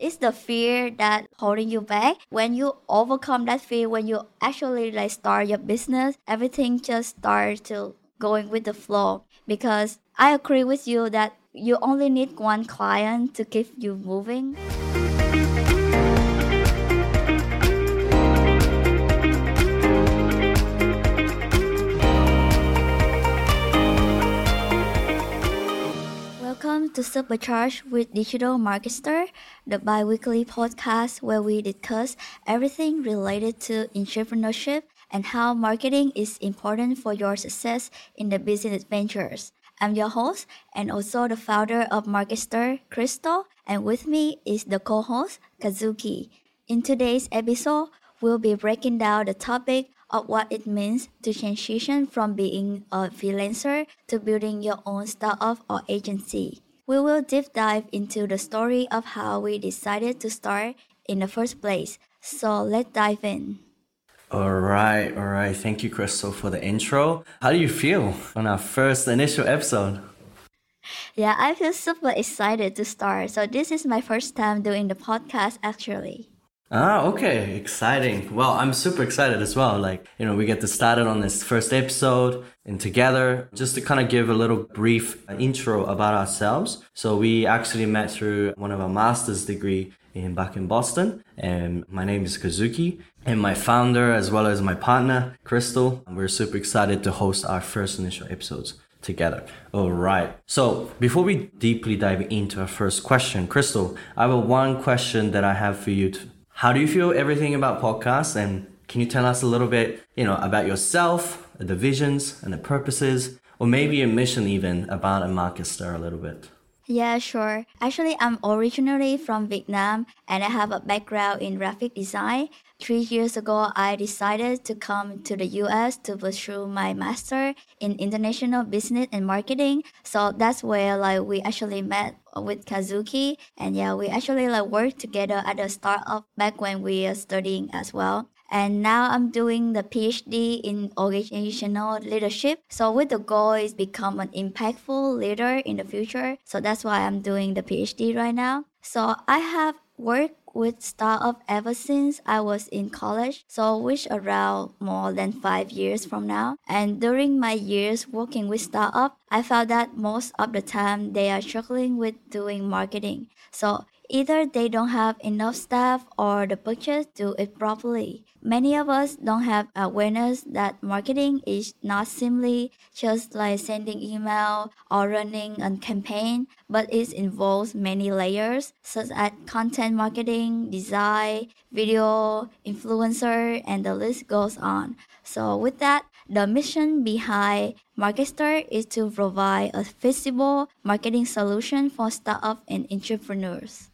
it's the fear that holding you back. When you overcome that fear, when you actually like start your business, everything just starts to going with the flow. Because I agree with you that you only need one client to keep you moving. Welcome to Supercharge with Digital Marketer, the bi-weekly podcast where we discuss everything related to entrepreneurship and how marketing is important for your success in the business ventures. I'm your host and also the founder of Marketer, Crystal, and with me is the co-host, Kazuki. In today's episode, we'll be breaking down the topic of what it means to transition from being a freelancer to building your own startup or agency. We will deep dive into the story of how we decided to start in the first place. So let's dive in. All right, all right. Thank you, Crystal, for the intro. How do you feel on our first initial episode? Yeah, I feel super excited to start. So, this is my first time doing the podcast actually. Ah, okay, exciting. Well, I'm super excited as well. Like, you know, we get to start it on this first episode and together just to kind of give a little brief intro about ourselves. So we actually met through one of our master's degree in back in Boston. And my name is Kazuki and my founder as well as my partner, Crystal. We're super excited to host our first initial episodes together. All right. So before we deeply dive into our first question, Crystal, I have one question that I have for you to how do you feel everything about podcasts? And can you tell us a little bit, you know, about yourself, the visions and the purposes, or maybe a mission even about a market Marketer a little bit? Yeah, sure. Actually, I'm originally from Vietnam and I have a background in graphic design. Three years ago, I decided to come to the US to pursue my master in international business and marketing. So that's where like we actually met with Kazuki. And yeah, we actually like worked together at a startup back when we were studying as well. And now I'm doing the PhD in organizational leadership. So with the goal is become an impactful leader in the future. So that's why I'm doing the PhD right now. So I have worked with startup ever since I was in college, so which around more than five years from now. And during my years working with startup, I found that most of the time they are struggling with doing marketing. So either they don't have enough staff or the to do it properly. Many of us don't have awareness that marketing is not simply just like sending email or running a campaign, but it involves many layers such as content marketing, design, video, influencer, and the list goes on. So with that, the mission behind Marketer is to provide a feasible marketing solution for startups and entrepreneurs.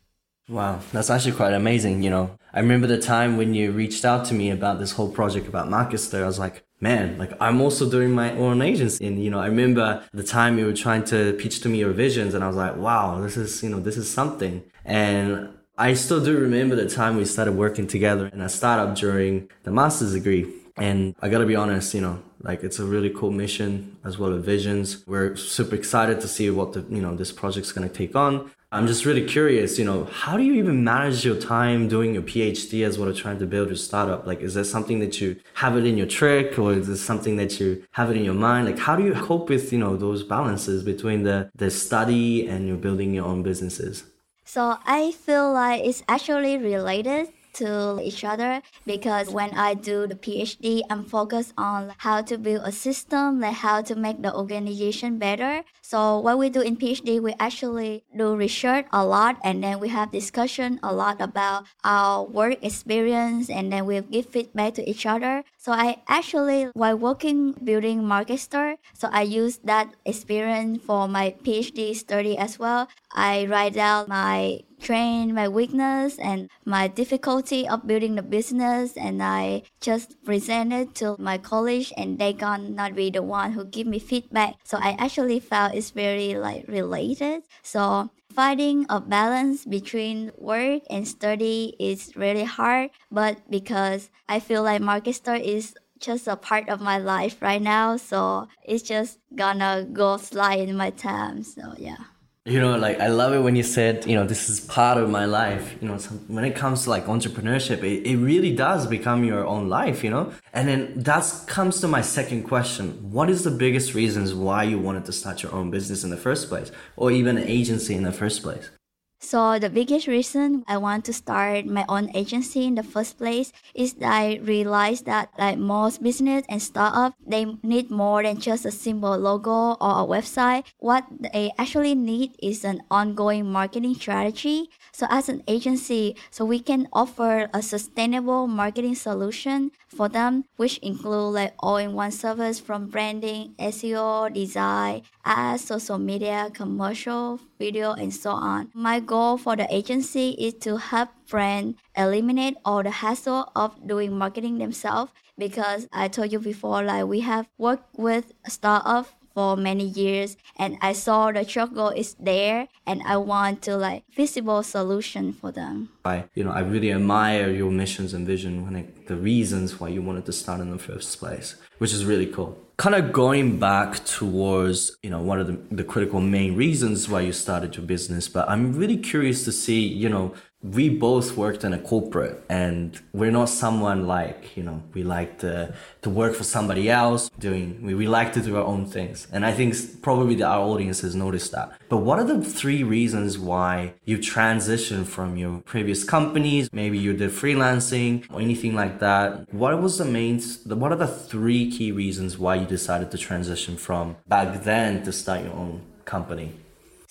Wow, that's actually quite amazing. You know, I remember the time when you reached out to me about this whole project about Marketer. I was like, man, like I'm also doing my own agency. And, you know, I remember the time you were trying to pitch to me your visions and I was like, wow, this is, you know, this is something. And I still do remember the time we started working together in a startup during the master's degree. And I gotta be honest, you know, like it's a really cool mission as well as visions. We're super excited to see what the, you know, this project's gonna take on. I'm just really curious, you know, how do you even manage your time doing your PhD as well as trying to build your startup? Like, is that something that you have it in your trick or is it something that you have it in your mind? Like, how do you cope with, you know, those balances between the, the study and you're building your own businesses? So I feel like it's actually related to each other because when I do the PhD, I'm focused on how to build a system, like how to make the organization better. So what we do in PhD, we actually do research a lot and then we have discussion a lot about our work experience and then we give feedback to each other. So I actually, while working building market store, so I use that experience for my PhD study as well. I write down my train my weakness and my difficulty of building the business and I just present it to my college and they gonna not be the one who give me feedback. So I actually felt it's very like related. So finding a balance between work and study is really hard, but because I feel like Marketer is just a part of my life right now, so it's just gonna go slide in my time. So yeah. You know, like I love it when you said, you know, this is part of my life. You know, when it comes to like entrepreneurship, it, it really does become your own life, you know? And then that comes to my second question. What is the biggest reasons why you wanted to start your own business in the first place or even an agency in the first place? So the biggest reason I want to start my own agency in the first place is that I realized that like most business and startup, they need more than just a simple logo or a website. What they actually need is an ongoing marketing strategy. So as an agency, so we can offer a sustainable marketing solution for them, which include like all-in-one service from branding, SEO, design, ads, social media, commercial, video, and so on. My goal for the agency is to help brands eliminate all the hassle of doing marketing themselves because I told you before, like we have worked with startups for many years and I saw the struggle is there and I want to like visible solution for them. I you know I really admire your missions and vision when it, the reasons why you wanted to start in the first place, which is really cool. Kind of going back towards you know one of the, the critical main reasons why you started your business, but I'm really curious to see you know we both worked in a corporate and we're not someone like you know we like to to work for somebody else doing we, we like to do our own things. And i think probably our audience has noticed that. But what are the three reasons why you transitioned from your previous companies? Maybe you did freelancing or anything like that. What was the main what are the three key reasons why you decided to transition from back then to start your own company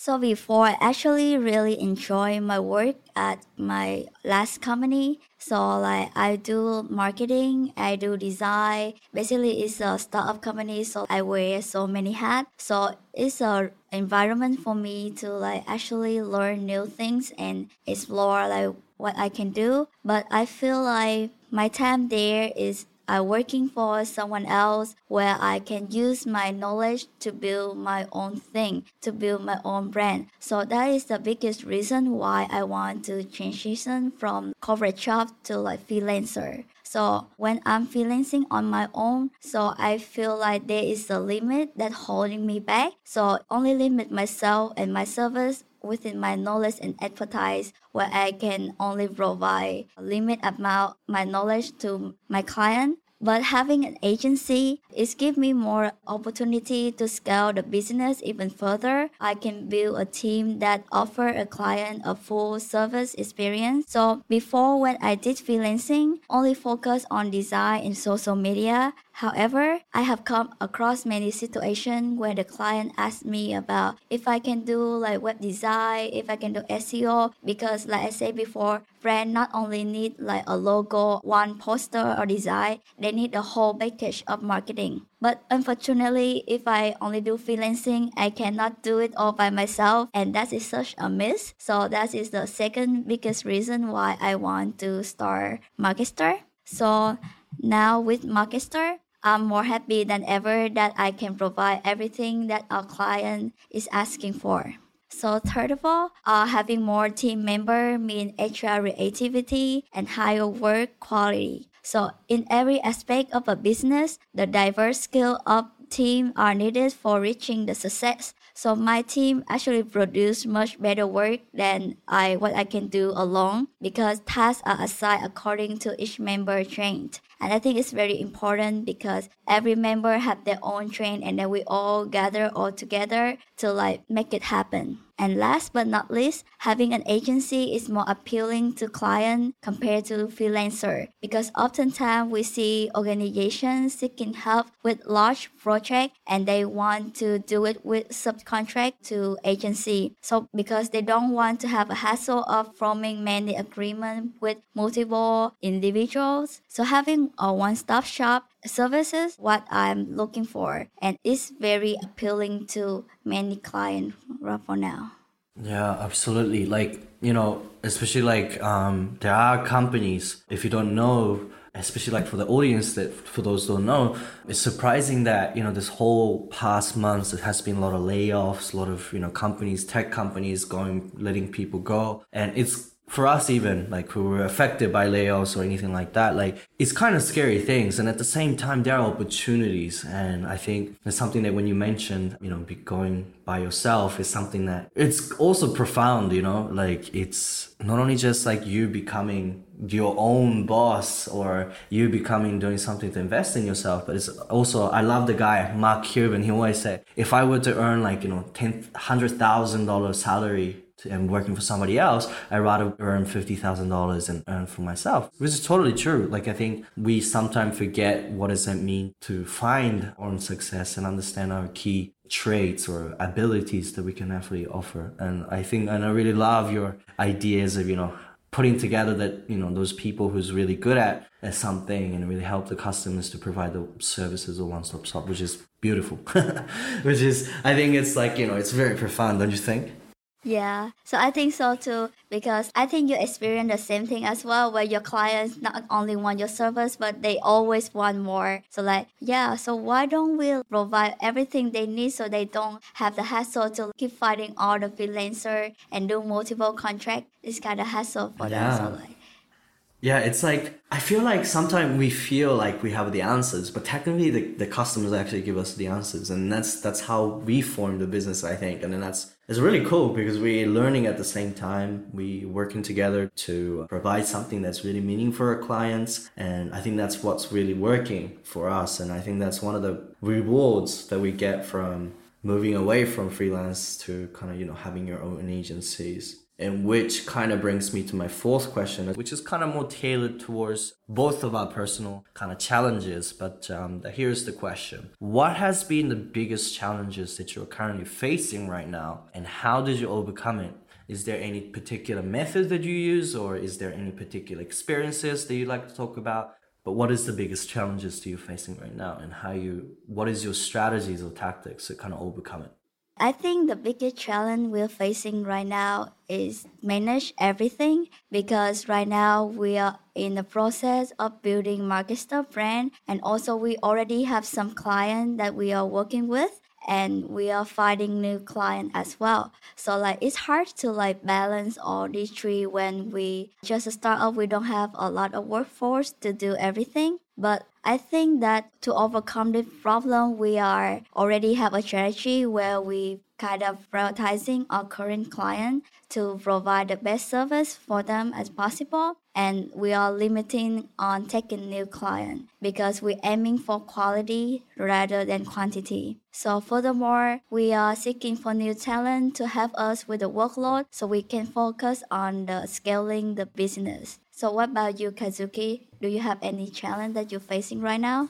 so before I actually really enjoy my work at my last company. So like I do marketing, I do design. Basically it's a startup company, so I wear so many hats. So it's a environment for me to like actually learn new things and explore like what I can do. But I feel like my time there is I'm working for someone else where I can use my knowledge to build my own thing, to build my own brand. So that is the biggest reason why I want to transition from corporate job to like freelancer. So when I'm freelancing on my own, so I feel like there is a limit that holding me back. So only limit myself and my service within my knowledge and expertise where I can only provide a limit amount my knowledge to my client but having an agency is give me more opportunity to scale the business even further. I can build a team that offer a client a full service experience. So before when I did freelancing, only focus on design and social media. However, I have come across many situations where the client asks me about if I can do like web design, if I can do SEO, because like I said before, brand not only need like a logo, one poster or design, they need the whole package of marketing. But unfortunately, if I only do freelancing, I cannot do it all by myself, and that is such a miss. So that is the second biggest reason why I want to start Marketstar. So now with Marketstar, I'm more happy than ever that I can provide everything that our client is asking for. So third of all, uh, having more team member mean extra creativity and higher work quality. So in every aspect of a business, the diverse skill of team are needed for reaching the success. So my team actually produce much better work than I what I can do alone because tasks are assigned according to each member trained. And I think it's very important because every member have their own train and then we all gather all together to like make it happen. And last but not least, having an agency is more appealing to client compared to freelancer because oftentimes we see organizations seeking help with large project and they want to do it with subcontract to agency. So because they don't want to have a hassle of forming many agreement with multiple individuals. So having a one-stop shop services what I'm looking for and it's very appealing to many clients right for now. Yeah, absolutely. Like, you know, especially like um there are companies if you don't know especially like for the audience that for those don't know it's surprising that you know this whole past months it has been a lot of layoffs a lot of you know companies tech companies going letting people go and it's for us even like who were affected by layoffs or anything like that like it's kind of scary things. And at the same time there are opportunities. And i think it's something that when you mentioned you know be going by yourself is something that it's also profound you know? Like it's not only just like you becoming your own boss or you becoming doing something to invest in yourself but it's also i love the guy mark cuban. He always said if i were to earn like you know ten hundred thousand dollars salary and working for somebody else, I'd rather earn $50,000 and earn for myself, which is totally true. Like, I think we sometimes forget what does it mean to find our own success and understand our key traits or abilities that we can actually offer. And I think, and I really love your ideas of, you know, putting together that, you know, those people who's really good at, at something and really help the customers to provide the services or one-stop shop, which is beautiful. which is, I think it's like, you know, it's very profound, don't you think? Yeah, so I think so too because I think you experience the same thing as well where your clients not only want your service but they always want more. So like yeah, so why don't we provide everything they need so they don't have the hassle to keep fighting all the freelancer and do multiple contract? It's kind of hassle for yeah. them. So like yeah, it's like I feel like sometimes we feel like we have the answers, but technically the, the customers actually give us the answers, and that's that's how we form the business, I think, and then that's it's really cool because we're learning at the same time. We working together to provide something that's really meaningful for our clients, and I think that's what's really working for us, and I think that's one of the rewards that we get from moving away from freelance to kind of you know having your own agencies and which kind of brings me to my fourth question, which is kind of more tailored towards both of our personal kind of challenges. But um, here's the question What has been the biggest challenges that you're currently facing right now, and how did you overcome it? Is there any particular method that you use, or is there any particular experiences that you'd like to talk about? But what is the biggest challenges that you're facing right now, and how you? What is your strategies or tactics to kind of overcome it? I think the biggest challenge we're facing right now is manage everything because right now we are in the process of building MarketStore brand and also we already have some clients that we are working with and we are finding new client as well. So like it's hard to like balance all these three when we just start up we don't have a lot of workforce to do everything. But I think that to overcome this problem, we are already have a strategy where we kind of prioritizing our current client to provide the best service for them as possible and we are limiting on taking new client because we're aiming for quality rather than quantity so furthermore we are seeking for new talent to help us with the workload so we can focus on the scaling the business so what about you kazuki do you have any challenge that you're facing right now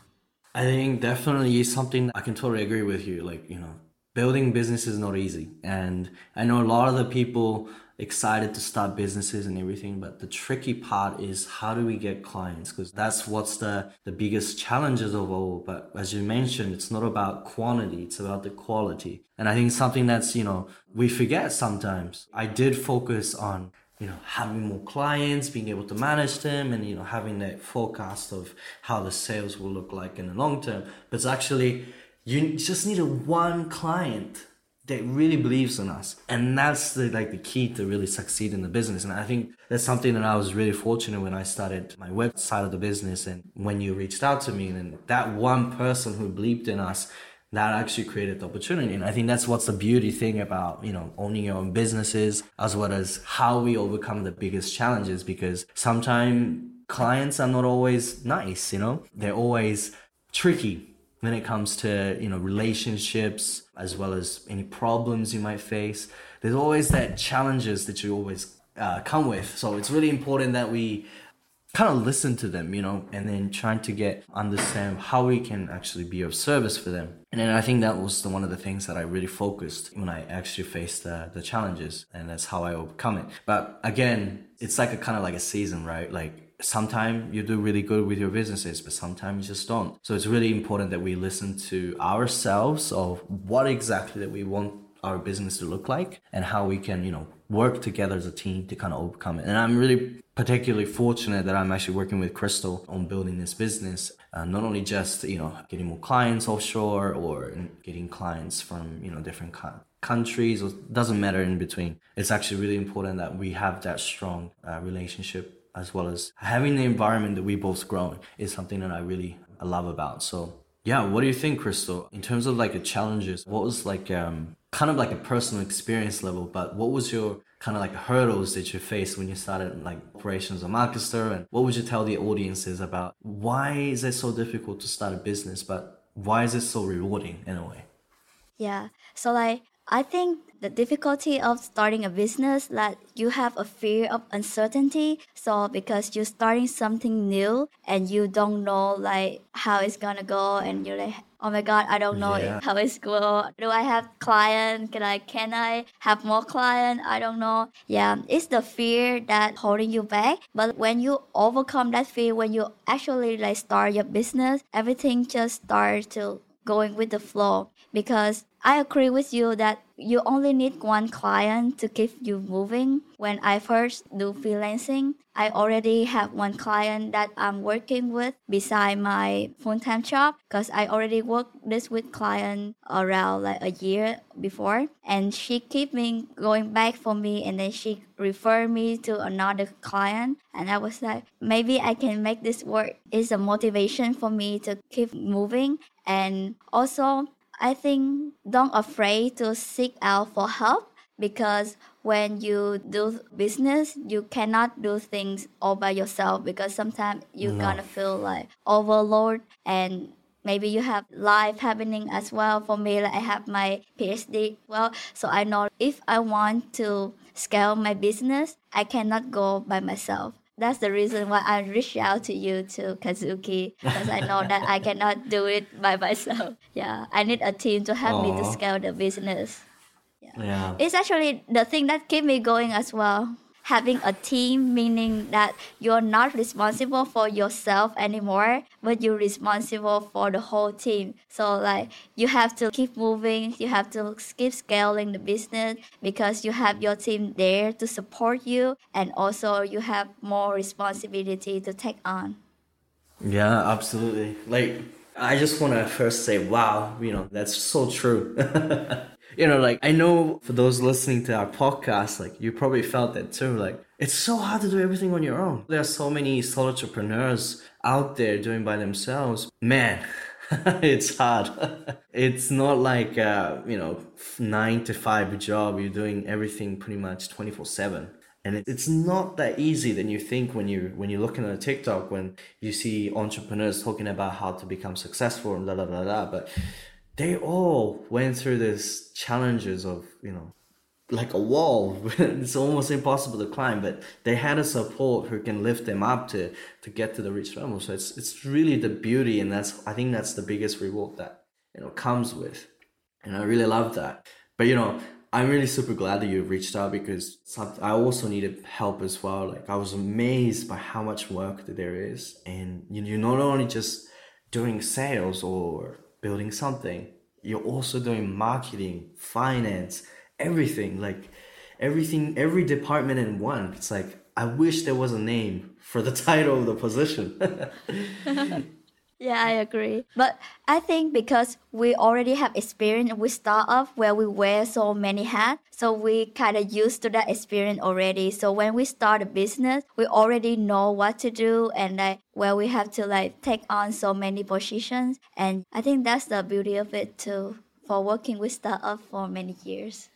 I think definitely something I can totally agree with you. Like, you know, building business is not easy. And I know a lot of the people excited to start businesses and everything, but the tricky part is how do we get clients? Because that's what's the, the biggest challenges of all. But as you mentioned, it's not about quantity, it's about the quality. And I think something that's, you know, we forget sometimes. I did focus on you know having more clients being able to manage them and you know having that forecast of how the sales will look like in the long term but it's actually you just need a one client that really believes in us. And that's the like the key to really succeed in the business. And i think that's something that i was really fortunate when i started my website of the business and when you reached out to me and that one person who believed in us that actually created the opportunity. And i think that's what's the beauty thing about you know owning your own businesses as well as how we overcome the biggest challenges because sometimes clients are not always nice you know? They're always tricky when it comes to you know relationships as well as any problems you might face there's always that challenges that you always uh, come with. So it's really important that we kind of listen to them you know and then trying to get understand how we can actually be of service for them. And then i think that was the, one of the things that i really focused when i actually faced the, the challenges and that's how i overcome it. But again it's like a kind of like a season right? Like sometimes you do really good with your businesses, but sometimes you just don't. So it's really important that we listen to ourselves of what exactly that we want our business to look like and how we can, you know, work together as a team to kind of overcome it. And I'm really particularly fortunate that I'm actually working with Crystal on building this business. Uh, not only just, you know, getting more clients offshore or getting clients from, you know, different countries or doesn't matter in between. It's actually really important that we have that strong uh, relationship as well as having the environment that we both grow in is something that I really love about. So yeah, what do you think, Crystal? In terms of like the challenges, what was like um kind of like a personal experience level, but what was your kind of like hurdles that you faced when you started like operations on Markester and what would you tell the audiences about why is it so difficult to start a business, but why is it so rewarding in a way? Yeah. So like I think the difficulty of starting a business that you have a fear of uncertainty. So because you're starting something new and you don't know like how it's gonna go and you're like oh my god i don't know Yeah. how it's going do i have client? Can i can i have more client? I don't know. Yeah it's the fear that holding you back. But when you overcome that fear when you actually like start your business everything just starts to going with the flow. Because I agree with you that you only need one client to keep you moving. When I first do freelancing, I already have one client that I'm working with beside my full-time job because I already worked this with client around like a year before and she keep me going back for me and then she referred me to another client and I was like maybe I can make this work. It's a motivation for me to keep moving and also I think don't afraid to seek out for help because when you do business you cannot do things all by yourself because sometimes you're No. gonna feel like overload and maybe you have life happening as well. For me like i have my phd well so i know if i want to scale my business i cannot go by myself that's the reason why I reached out to you to Kazuki because I know that I cannot do it by myself. Yeah, I need a team to help me to scale the business. Yeah. It's actually the thing that keep me going as well. Having a team meaning that you're not responsible for yourself anymore, but you're responsible for the whole team. So like you have to keep moving, you have to keep scaling the business because you have your team there to support you and also you have more responsibility to take on. Yeah, absolutely. Like, I just want to first say, wow, you know, that's so true. you know, like, I know for those listening to our podcast, like, you probably felt that too. Like, it's so hard to do everything on your own. There are so many solo entrepreneurs out there doing by themselves. Man, it's hard. it's not like, uh, you know, nine to five job. You're doing everything pretty much 24 7 and it's not that easy than you think when you when you're looking at a TikTok when you see entrepreneurs talking about how to become successful and blah blah blah blah. But they all went through these challenges of you know like a wall. it's almost impossible to climb, but they had a support who can lift them up to to get to the reach level. So it's it's really the beauty, and that's I think that's the biggest reward that you know comes with, and I really love that. But you know, I'm really super glad that you reached out because I also needed help as well. Like I was amazed by how much work that there is, and you you're not only just doing sales or building something, you're also doing marketing, finance, everything. Like everything, every department in one. It's like I wish there was a name for the title of the position. Yeah, I agree. But I think because we already have experience with startup where we wear so many hats, so we kind of used to that experience already. So when we start a business, we already know what to do and like where we have to like take on so many positions. And I think that's the beauty of it too, for working with startup for many years.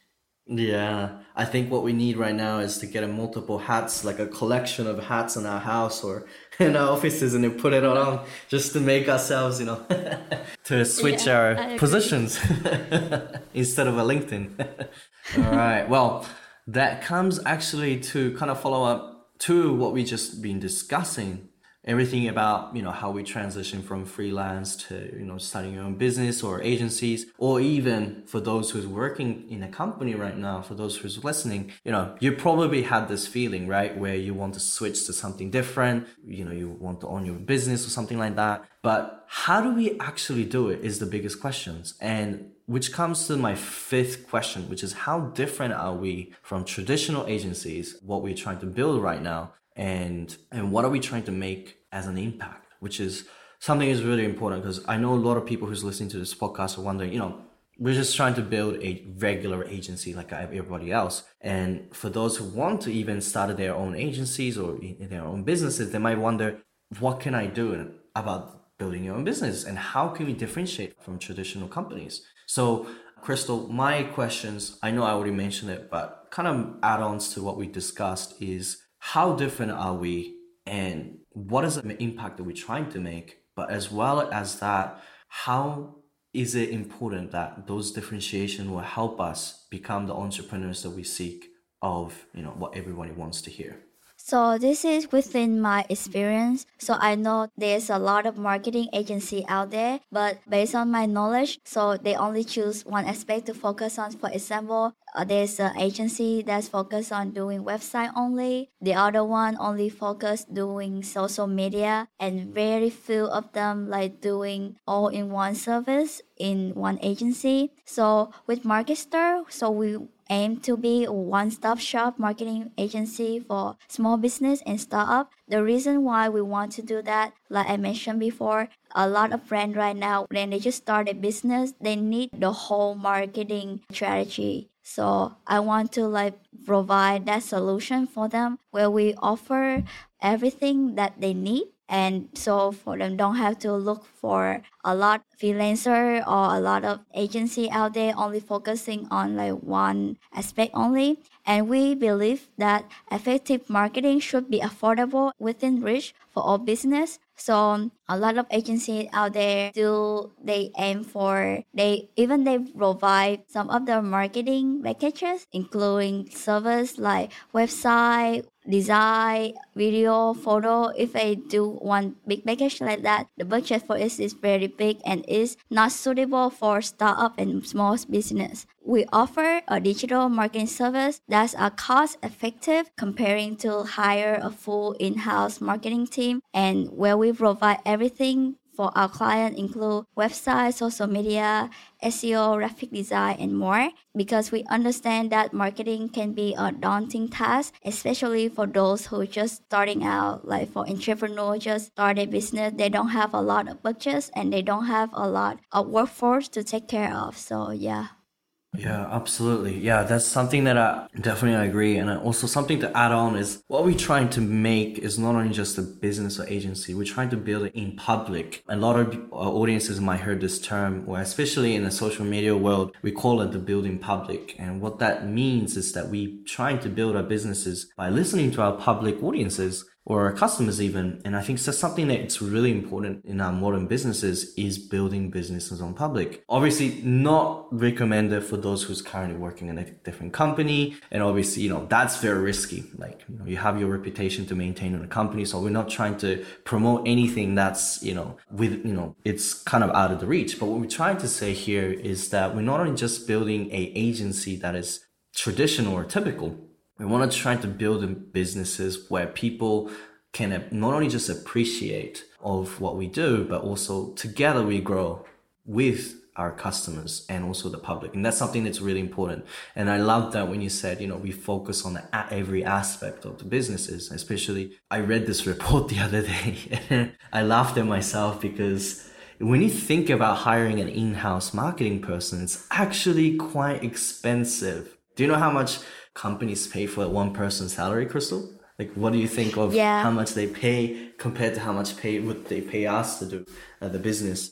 Yeah, I think what we need right now is to get a multiple hats, like a collection of hats in our house or in our offices, and then put it on just to make ourselves, you know, to switch Yeah, our positions instead of a LinkedIn. All right. Well, that comes actually to kind of follow up to what we just been discussing. Everything about you know how we transition from freelance to you know starting your own business or agencies, or even for those who's working in a company right now, for those who's listening, you know you probably had this feeling right where you want to switch to something different, you know you want to own your business or something like that. But how do we actually do it is the biggest questions, and which comes to my fifth question, which is how different are we from traditional agencies, what we're trying to build right now, and and what are we trying to make as an impact, which is something is really important because I know a lot of people who's listening to this podcast are wondering, you know, we're just trying to build a regular agency like everybody else. And for those who want to even start their own agencies or their own businesses, they might wonder, what can I do about building your own business and how can we differentiate from traditional companies? So, Crystal, my questions, I know I already mentioned it, but kind of add ons to what we discussed is how different are we and what is the impact that we're trying to make? But as well as that, how is it important that those differentiation will help us become the entrepreneurs that we seek of you know what everybody wants to hear so this is within my experience. So I know there's a lot of marketing agency out there, but based on my knowledge, so they only choose one aspect to focus on. For example, uh, there's an agency that's focused on doing website only. The other one only focus doing social media, and very few of them like doing all in one service in one agency. So with Marketstar, so we aim to be a one-stop shop marketing agency for small business and startup. The reason why we want to do that, like I mentioned before, a lot of brands right now, when they just start a business, they need the whole marketing strategy. So I want to like provide that solution for them where we offer everything that they need and so for them don't have to look for a lot of freelancer or a lot of agency out there only focusing on like one aspect only. And we believe that effective marketing should be affordable within reach for all business. So a lot of agencies out there do they aim for they even they provide some of the marketing packages including service like website design, video, photo. If I do one big package like that, the budget for it is very big and is not suitable for startup and small business. We offer a digital marketing service that's a cost effective comparing to hire a full in-house marketing team and where we provide everything for our client include website, social media, SEO, graphic design, and more because we understand that marketing can be a daunting task, especially for those who just starting out, like for entrepreneurs just start a business, they don't have a lot of budgets and they don't have a lot of workforce to take care of. So yeah. Yeah, absolutely. Yeah, that's something that I definitely agree. And also something to add on is what we're trying to make is not only just a business or agency, we're trying to build it in public. A lot of uh, audiences might heard this term, or especially in the social media world, we call it the building public. And what that means is that we're trying to build our businesses by listening to our public audiences or our customers even. And I think so something that's really important in our modern businesses is building businesses on public. Obviously not recommended for those who's currently working in a different company. And obviously, you know, that's very risky. Like, you know, you have your reputation to maintain in a company. So we're not trying to promote anything that's, you know, with, you know, it's kind of out of the reach. But what we're trying to say here is that we're not only just building a agency that is traditional or typical, we want to try to build businesses where people can uh, not only just appreciate of what we do, but also together we grow with our customers and also the public. And that's something that's really important. And I love that when you said, you know, we focus on every aspect of the businesses, especially I read this report the other day I laughed at myself because when you think about hiring an in-house marketing person, it's actually quite expensive. Do you know how much companies pay for one person's salary, Crystal? Like, what do you think of yeah. how much they pay compared to how much pay would they pay us to do uh, the business?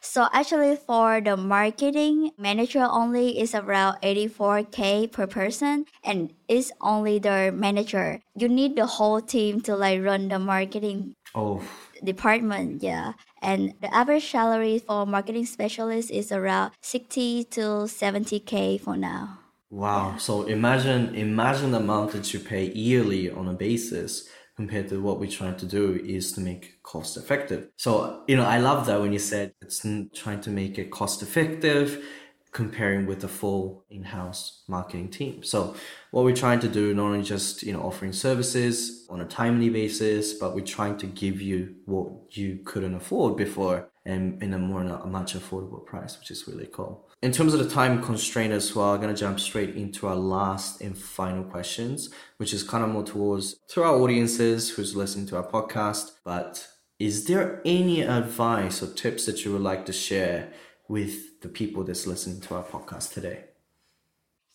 So actually, for the marketing manager only is around 84k per person, and it's only the manager. You need the whole team to like run the marketing. Oh. Department, yeah, and the average salary for marketing specialist is around 60 to 70k for now. Wow. So imagine imagine the amount that you pay yearly on a basis compared to what we're trying to do is to make cost effective. So, you know, I love that when you said it's trying to make it cost effective comparing with the full in-house marketing team. So what we're trying to do, not only just, you know, offering services on a timely basis, but we're trying to give you what you couldn't afford before and in a more a much affordable price, which is really cool. In terms of the time constraint as well, I'm gonna jump straight into our last and final questions, which is kind of more towards to our audiences who's listening to our podcast. But is there any advice or tips that you would like to share with the people that's listening to our podcast today?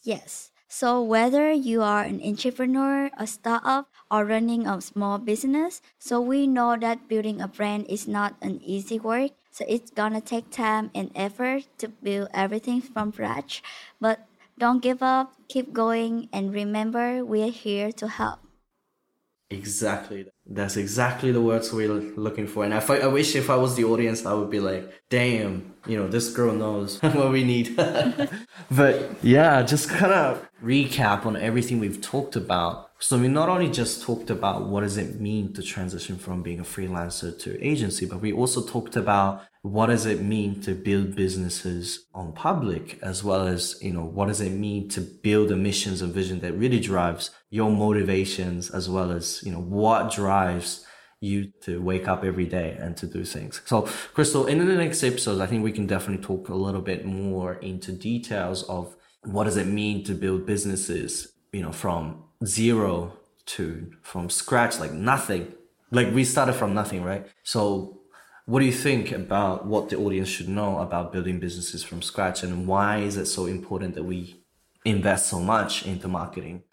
Yes. So whether you are an entrepreneur, a startup, or running a small business, so we know that building a brand is not an easy work. So it's gonna take time and effort to build everything from scratch. But don't give up, keep going, and remember we're here to help. Exactly. That's exactly the words we're looking for. And I, I wish if I was the audience, I would be like, damn, you know, this girl knows what we need. but yeah, just kind of recap on everything we've talked about. So we not only just talked about what does it mean to transition from being a freelancer to agency, but we also talked about what does it mean to build businesses on public as well as you know what does it mean to build a missions and vision that really drives your motivations as well as you know what drives you to wake up every day and to do things. So crystal in the next episodes i think we can definitely talk a little bit more into details of what does it mean to build businesses you know from zero to from scratch like nothing like we started from nothing right so what do you think about what the audience should know about building businesses from scratch and why is it so important that we invest so much into marketing?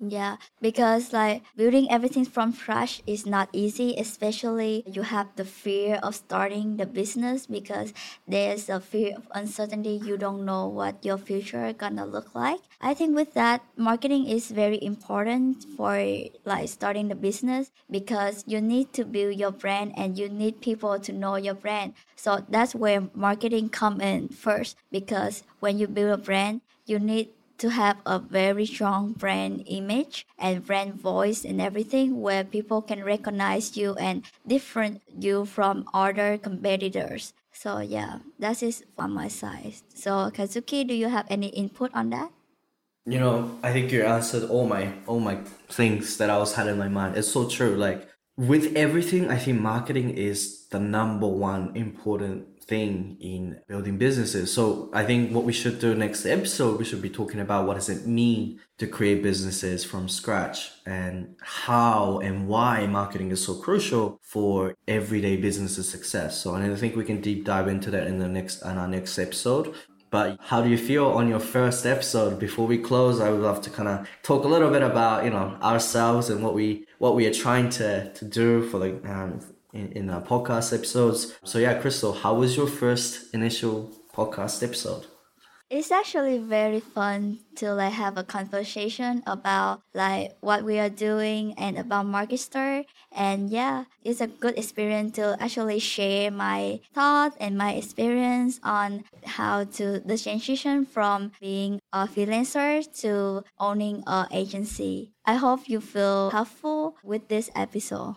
Yeah, because like building everything from scratch is not easy, especially you have the fear of starting the business because there's a fear of uncertainty. You don't know what your future gonna look like. I think with that, marketing is very important for like starting the business because you need to build your brand and you need people to know your brand. So that's where marketing come in first because when you build a brand, you need to have a very strong brand image and brand voice and everything where people can recognize you and different you from other competitors. So yeah, that is on my side. So Kazuki, do you have any input on that? You know, I think you answered all my all my things that I was had in my mind. It's so true. Like with everything, I think marketing is the number one important thing in building businesses. So I think what we should do next episode, we should be talking about what does it mean to create businesses from scratch and how and why marketing is so crucial for everyday business success. So I think we can deep dive into that in the next in our next episode. But how do you feel on your first episode? Before we close, I would love to kind of talk a little bit about you know ourselves and what we what we are trying to to do for the um, in, in our podcast episodes. So yeah, Crystal, how was your first initial podcast episode? It's actually very fun to like have a conversation about like what we are doing and about Marketster. And yeah, it's a good experience to actually share my thoughts and my experience on how to the transition from being a freelancer to owning an agency. I hope you feel helpful with this episode.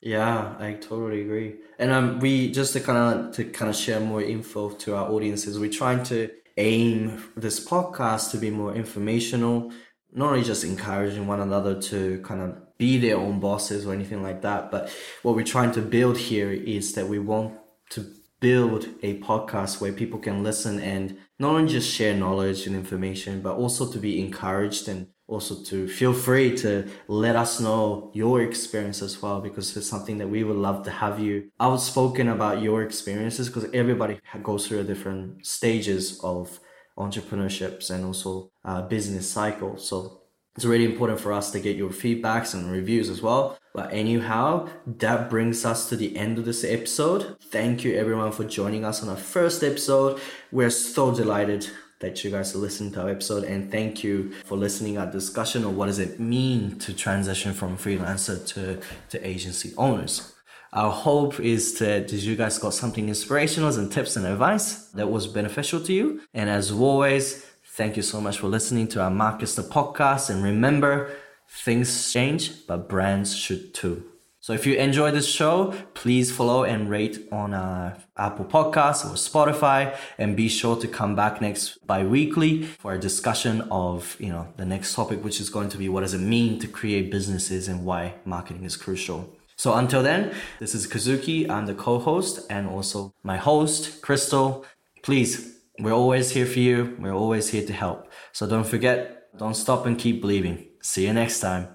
Yeah, I totally agree. And um, we just to kind of to kind of share more info to our audiences, we're trying to aim this podcast to be more informational, not only just encouraging one another to kind of be their own bosses or anything like that, but what we're trying to build here is that we want to build a podcast where people can listen and not only just share knowledge and information, but also to be encouraged and also to feel free to let us know your experience as well because it's something that we would love to have you. Outspoken about your experiences because everybody goes through different stages of entrepreneurships and also uh, business cycle. So it's really important for us to get your feedbacks and reviews as well. But anyhow that brings us to the end of this episode. Thank you everyone for joining us on our first episode. We're so delighted that you guys listened to our episode and thank you for listening our discussion of what does it mean to transition from freelancer to, to agency owners. Our hope is that you guys got something inspirational and tips and advice that was beneficial to you. And as always, thank you so much for listening to our Marketster podcast. And remember, things change, but brands should too. So if you enjoy this show, please follow and rate on uh, Apple Podcasts or Spotify, and be sure to come back next bi-weekly for a discussion of you know the next topic, which is going to be what does it mean to create businesses and why marketing is crucial. So until then, this is Kazuki. I'm the co-host and also my host, Crystal. Please, we're always here for you. We're always here to help. So don't forget, don't stop and keep believing. See you next time.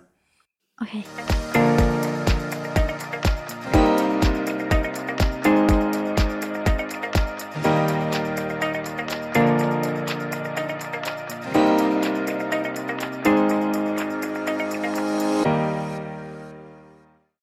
Okay.